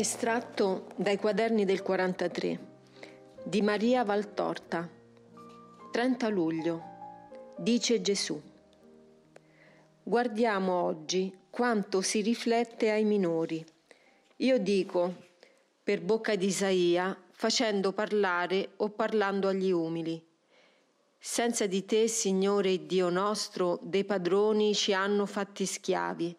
Estratto dai quaderni del 43 di Maria Valtorta 30 luglio Dice Gesù Guardiamo oggi quanto si riflette ai minori. Io dico, per bocca di Isaia, facendo parlare o parlando agli umili. Senza di te, Signore Dio nostro, dei padroni ci hanno fatti schiavi,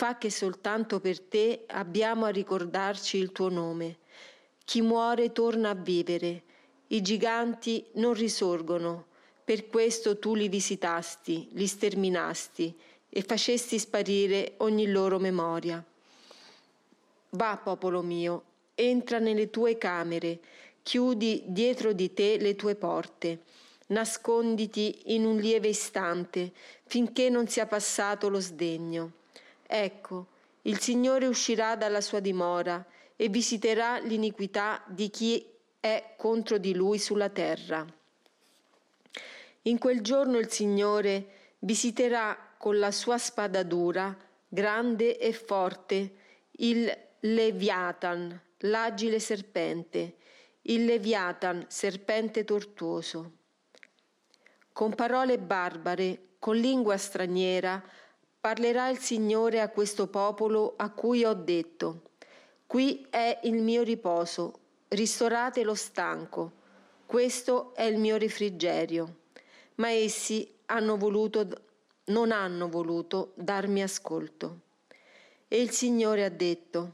Fa che soltanto per te abbiamo a ricordarci il tuo nome. Chi muore torna a vivere, i giganti non risorgono, per questo tu li visitasti, li sterminasti e facesti sparire ogni loro memoria. Va, popolo mio, entra nelle tue camere, chiudi dietro di te le tue porte, nasconditi in un lieve istante finché non sia passato lo sdegno. Ecco, il Signore uscirà dalla sua dimora e visiterà l'iniquità di chi è contro di lui sulla terra. In quel giorno il Signore visiterà con la sua spada dura, grande e forte, il Leviatan, l'agile serpente, il Leviatan, serpente tortuoso. Con parole barbare, con lingua straniera, Parlerà il Signore a questo popolo a cui ho detto, qui è il mio riposo, ristorate lo stanco, questo è il mio refrigerio. Ma essi hanno voluto, non hanno voluto darmi ascolto. E il Signore ha detto,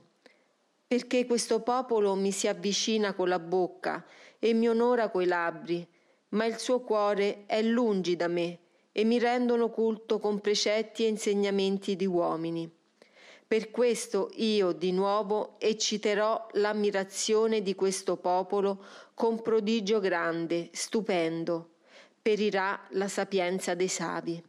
perché questo popolo mi si avvicina con la bocca e mi onora coi labbri, ma il suo cuore è lungi da me e mi rendono culto con precetti e insegnamenti di uomini. Per questo io di nuovo ecciterò l'ammirazione di questo popolo con prodigio grande, stupendo, perirà la sapienza dei savi.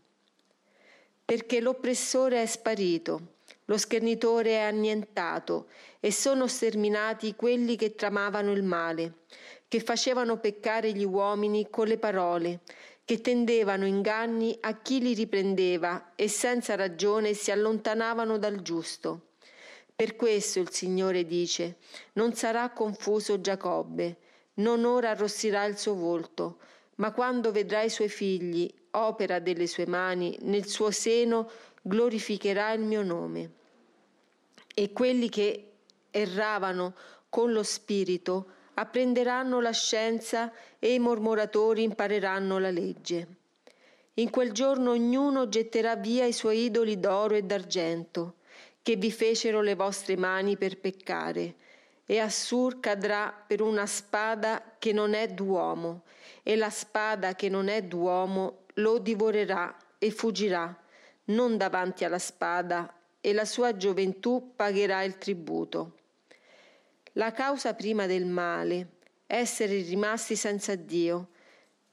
Perché l'oppressore è sparito, lo schernitore è annientato e sono sterminati quelli che tramavano il male, che facevano peccare gli uomini con le parole, che tendevano inganni a chi li riprendeva e senza ragione si allontanavano dal giusto. Per questo il Signore dice, non sarà confuso Giacobbe, non ora arrossirà il suo volto, ma quando vedrà i suoi figli, opera delle sue mani, nel suo seno glorificherà il mio nome. E quelli che erravano con lo spirito apprenderanno la scienza e i mormoratori impareranno la legge. In quel giorno ognuno getterà via i suoi idoli d'oro e d'argento, che vi fecero le vostre mani per peccare, e Assur cadrà per una spada che non è d'uomo, e la spada che non è d'uomo lo divorerà e fuggirà, non davanti alla spada, e la sua gioventù pagherà il tributo. La causa prima del male, essere rimasti senza Dio.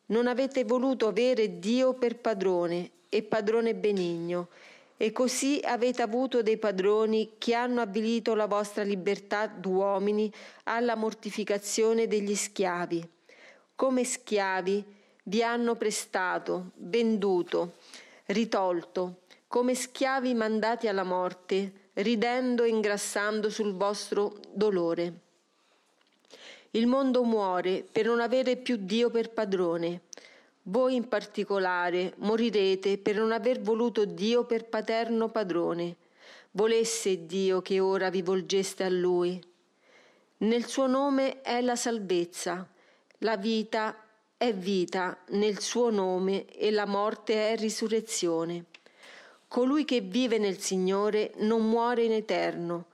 Non avete voluto avere Dio per padrone e padrone benigno, e così avete avuto dei padroni che hanno avvilito la vostra libertà d'uomini alla mortificazione degli schiavi. Come schiavi vi hanno prestato, venduto, ritolto, come schiavi mandati alla morte, ridendo e ingrassando sul vostro dolore. Il mondo muore per non avere più Dio per padrone. Voi in particolare morirete per non aver voluto Dio per paterno padrone. Volesse Dio che ora vi volgeste a Lui. Nel suo nome è la salvezza, la vita è vita nel suo nome e la morte è risurrezione. Colui che vive nel Signore non muore in eterno.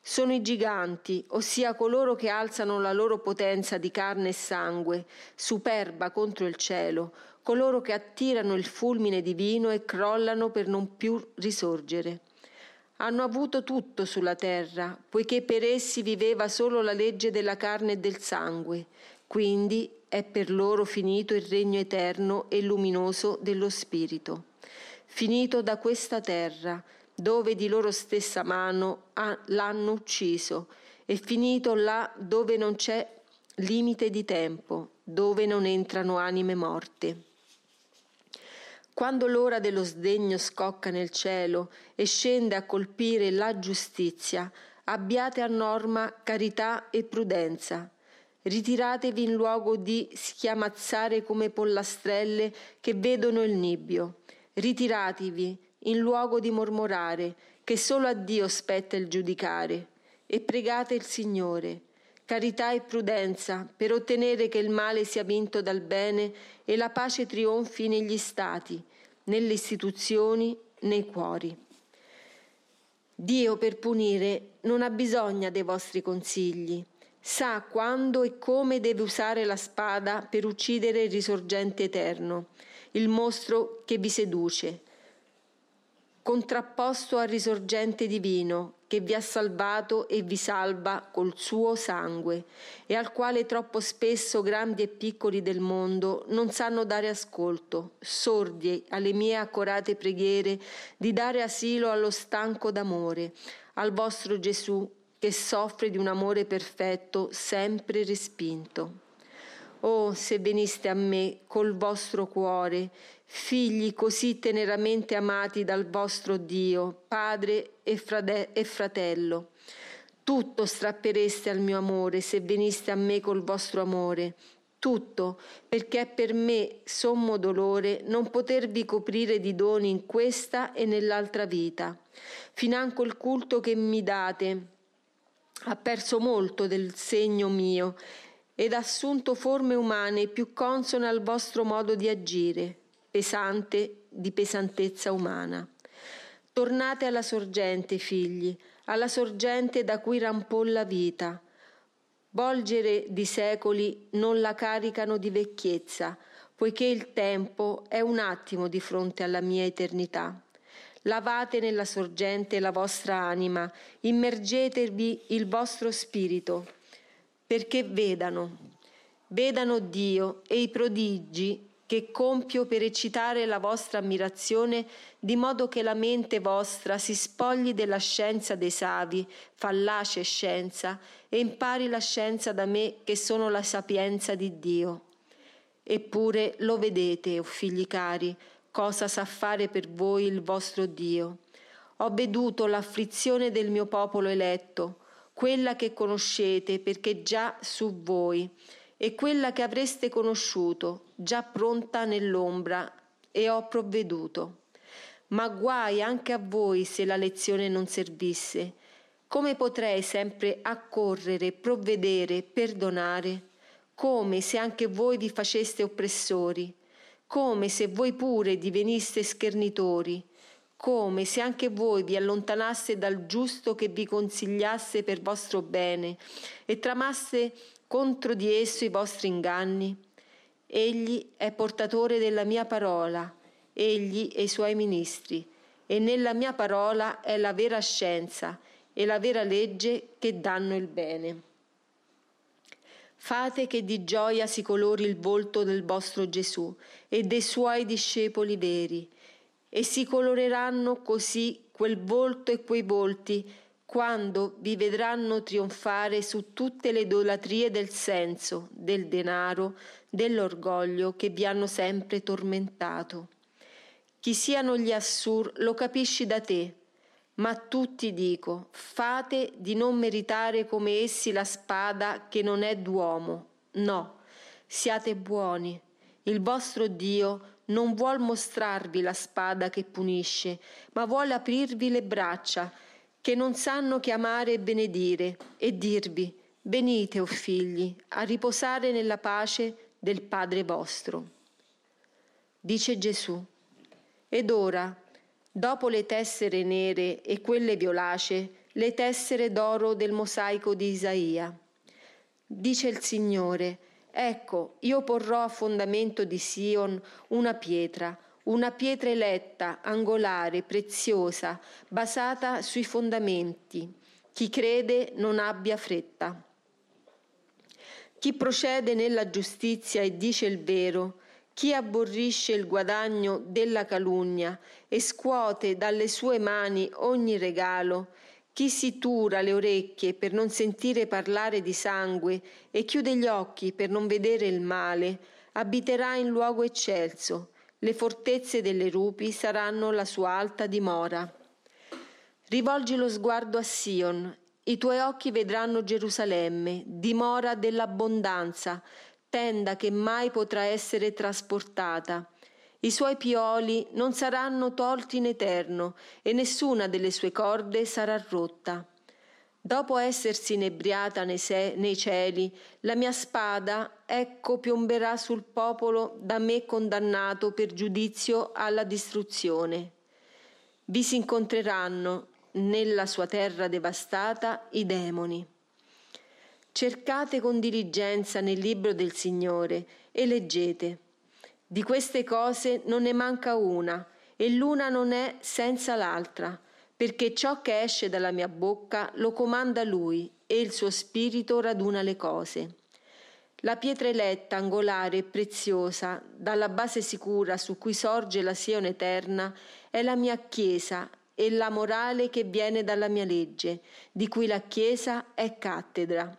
Sono i giganti, ossia coloro che alzano la loro potenza di carne e sangue, superba contro il cielo, coloro che attirano il fulmine divino e crollano per non più risorgere. Hanno avuto tutto sulla terra, poiché per essi viveva solo la legge della carne e del sangue, quindi è per loro finito il regno eterno e luminoso dello Spirito finito da questa terra, dove di loro stessa mano l'hanno ucciso, e finito là dove non c'è limite di tempo, dove non entrano anime morte. Quando l'ora dello sdegno scocca nel cielo e scende a colpire la giustizia, abbiate a norma carità e prudenza. Ritiratevi in luogo di schiamazzare come pollastrelle che vedono il nibbio. Ritiratevi in luogo di mormorare, che solo a Dio spetta il giudicare. E pregate il Signore. Carità e prudenza per ottenere che il male sia vinto dal bene e la pace trionfi negli stati, nelle istituzioni, nei cuori. Dio per punire non ha bisogno dei vostri consigli, sa quando e come deve usare la spada per uccidere il risorgente eterno, il mostro che vi seduce, contrapposto al risorgente divino che vi ha salvato e vi salva col suo sangue e al quale troppo spesso grandi e piccoli del mondo non sanno dare ascolto, sordi alle mie accorate preghiere di dare asilo allo stanco d'amore, al vostro Gesù che soffre di un amore perfetto sempre respinto. Oh, se veniste a me col vostro cuore, figli così teneramente amati dal vostro Dio, Padre e, frade- e fratello. Tutto strappereste al mio amore se veniste a me col vostro amore, tutto, perché è per me sommo dolore non potervi coprire di doni in questa e nell'altra vita. Financo il culto che mi date ha perso molto del segno mio ed assunto forme umane più consone al vostro modo di agire, pesante di pesantezza umana. Tornate alla sorgente, figli, alla sorgente da cui rampò la vita. Volgere di secoli non la caricano di vecchiezza, poiché il tempo è un attimo di fronte alla mia eternità. Lavate nella sorgente la vostra anima, immergetevi il vostro spirito perché vedano, vedano Dio e i prodigi che compio per eccitare la vostra ammirazione, di modo che la mente vostra si spogli della scienza dei savi, fallace scienza, e impari la scienza da me che sono la sapienza di Dio. Eppure lo vedete, o oh figli cari, cosa sa fare per voi il vostro Dio. Ho veduto l'afflizione del mio popolo eletto, quella che conoscete perché già su voi, e quella che avreste conosciuto, già pronta nell'ombra, e ho provveduto. Ma guai anche a voi se la lezione non servisse. Come potrei sempre accorrere, provvedere, perdonare? Come se anche voi vi faceste oppressori? Come se voi pure diveniste schernitori? Come se anche voi vi allontanaste dal giusto che vi consigliasse per vostro bene e tramaste contro di esso i vostri inganni? Egli è portatore della mia parola, egli e i suoi ministri, e nella mia parola è la vera scienza e la vera legge che danno il bene. Fate che di gioia si colori il volto del vostro Gesù e dei suoi discepoli veri, e si coloreranno così quel volto e quei volti quando vi vedranno trionfare su tutte le idolatrie del senso, del denaro, dell'orgoglio che vi hanno sempre tormentato. Chi siano gli Assur lo capisci da te, ma tutti dico, fate di non meritare come essi la spada che non è d'uomo. No, siate buoni. Il vostro Dio non vuol mostrarvi la spada che punisce, ma vuole aprirvi le braccia, che non sanno chiamare e benedire, e dirvi, venite, o oh figli, a riposare nella pace del Padre vostro. Dice Gesù, ed ora, dopo le tessere nere e quelle violacee, le tessere d'oro del mosaico di Isaia. Dice il Signore, Ecco, io porrò a fondamento di Sion una pietra, una pietra eletta, angolare, preziosa, basata sui fondamenti. Chi crede non abbia fretta. Chi procede nella giustizia e dice il vero, chi aborrisce il guadagno della calunnia e scuote dalle sue mani ogni regalo, chi si tura le orecchie per non sentire parlare di sangue e chiude gli occhi per non vedere il male, abiterà in luogo eccelso, le fortezze delle rupi saranno la sua alta dimora. Rivolgi lo sguardo a Sion, I tuoi occhi vedranno Gerusalemme, dimora dell'abbondanza, tenda che mai potrà essere trasportata. I suoi pioli non saranno tolti in eterno e nessuna delle sue corde sarà rotta. Dopo essersi inebriata nei, se- nei cieli, la mia spada, ecco, piomberà sul popolo da me condannato per giudizio alla distruzione. Vi si incontreranno nella sua terra devastata i demoni. Cercate con diligenza nel libro del Signore e leggete. Di queste cose non ne manca una, e l'una non è senza l'altra perché ciò che esce dalla mia bocca lo comanda lui e il suo spirito raduna le cose. La pietra eletta, angolare e preziosa, dalla base sicura su cui sorge la Sione eterna, è la mia Chiesa e la morale che viene dalla mia legge, di cui la Chiesa è cattedra.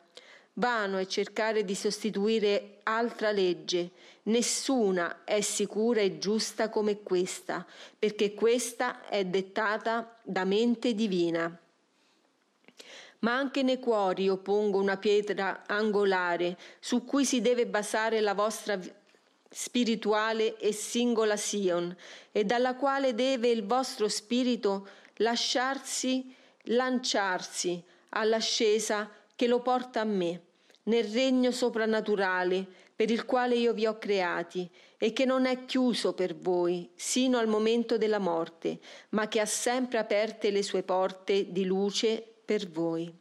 Vano è cercare di sostituire altra legge, nessuna è sicura e giusta come questa, perché questa è dettata da mente divina. Ma anche nei cuori io pongo una pietra angolare su cui si deve basare la vostra spirituale e singola Sion, e dalla quale deve il vostro spirito lasciarsi lanciarsi all'ascesa che lo porta a me, nel regno soprannaturale per il quale io vi ho creati e che non è chiuso per voi sino al momento della morte, ma che ha sempre aperte le sue porte di luce per voi.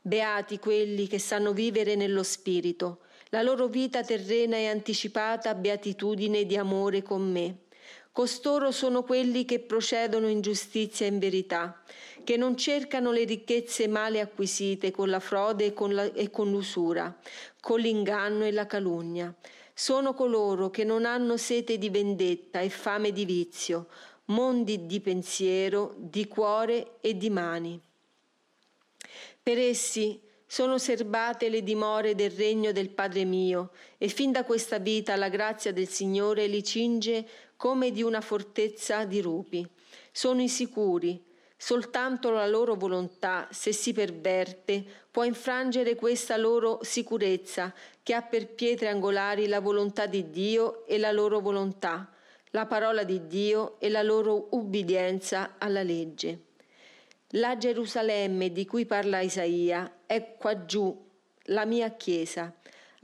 Beati quelli che sanno vivere nello Spirito, la loro vita terrena è anticipata a beatitudine di amore con me. Costoro sono quelli che procedono in giustizia e in verità, che non cercano le ricchezze male acquisite con la frode e con, la, e con l'usura, con l'inganno e la calunnia. Sono coloro che non hanno sete di vendetta e fame di vizio, mondi di pensiero, di cuore e di mani. Per essi sono serbate le dimore del regno del Padre mio, e fin da questa vita la grazia del Signore li cinge come di una fortezza di rupi. Sono insicuri, soltanto la loro volontà, se si perverte, può infrangere questa loro sicurezza che ha per pietre angolari la volontà di Dio e la loro volontà, la parola di Dio e la loro ubbidienza alla legge. La Gerusalemme di cui parla Isaia è qua giù, la mia Chiesa,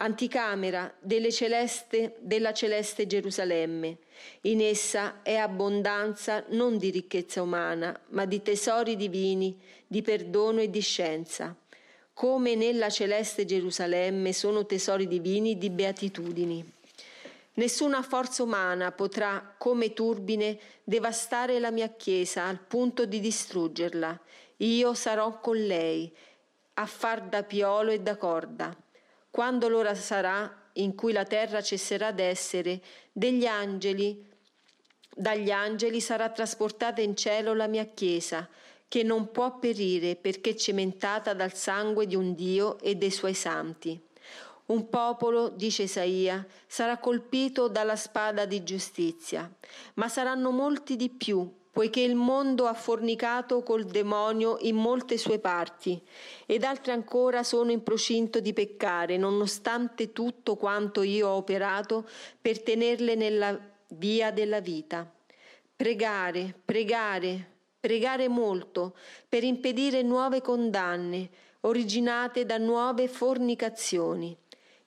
anticamera celeste, della celeste Gerusalemme. In essa è abbondanza non di ricchezza umana, ma di tesori divini, di perdono e di scienza. Come nella celeste Gerusalemme sono tesori divini di beatitudini. Nessuna forza umana potrà, come turbine, devastare la mia Chiesa al punto di distruggerla. Io sarò con lei, a far da piolo e da corda. Quando l'ora sarà in cui la terra cesserà d'essere, degli angeli, dagli angeli sarà trasportata in cielo la mia Chiesa, che non può perire perché cementata dal sangue di un Dio e dei suoi santi. Un popolo, dice Isaia, sarà colpito dalla spada di giustizia, ma saranno molti di più, poiché il mondo ha fornicato col demonio in molte sue parti, ed altri ancora sono in procinto di peccare, nonostante tutto quanto io ho operato per tenerle nella via della vita. Pregare, pregare, pregare molto per impedire nuove condanne originate da nuove fornicazioni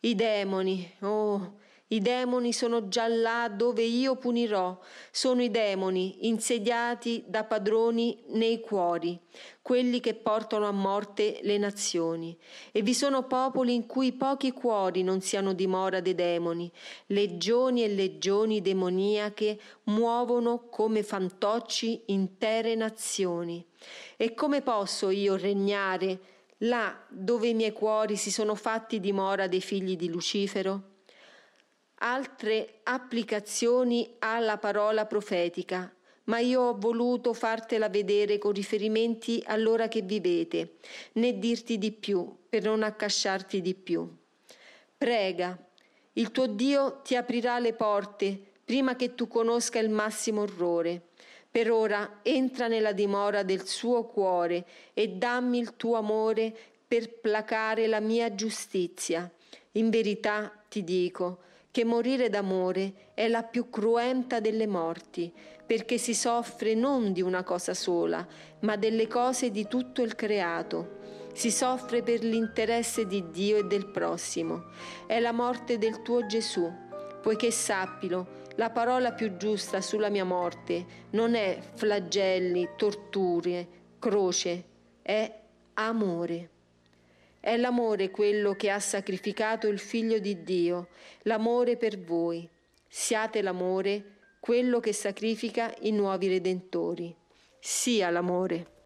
i demoni, oh, i demoni sono già là dove io punirò, sono i demoni insediati da padroni nei cuori, quelli che portano a morte le nazioni. E vi sono popoli in cui pochi cuori non siano dimora dei demoni, legioni e legioni demoniache muovono come fantocci intere nazioni. E come posso io regnare là dove i miei cuori si sono fatti dimora dei figli di Lucifero? Altre applicazioni alla parola profetica, ma io ho voluto fartela vedere con riferimenti all'ora che vivete, né dirti di più per non accasciarti di più. Prega, il tuo Dio ti aprirà le porte prima che tu conosca il massimo orrore Per ora entra nella dimora del suo cuore e dammi il tuo amore per placare la mia giustizia. In verità ti dico che morire d'amore è la più cruenta delle morti, perché si soffre non di una cosa sola, ma delle cose di tutto il creato. Si soffre per l'interesse di Dio e del prossimo. È la morte del tuo Gesù, poiché sappilo, la parola più giusta sulla mia morte non è flagelli, torture, croce, è amore. È l'amore quello che ha sacrificato il Figlio di Dio, l'amore per voi. Siate l'amore quello che sacrifica i nuovi redentori. Sia l'amore.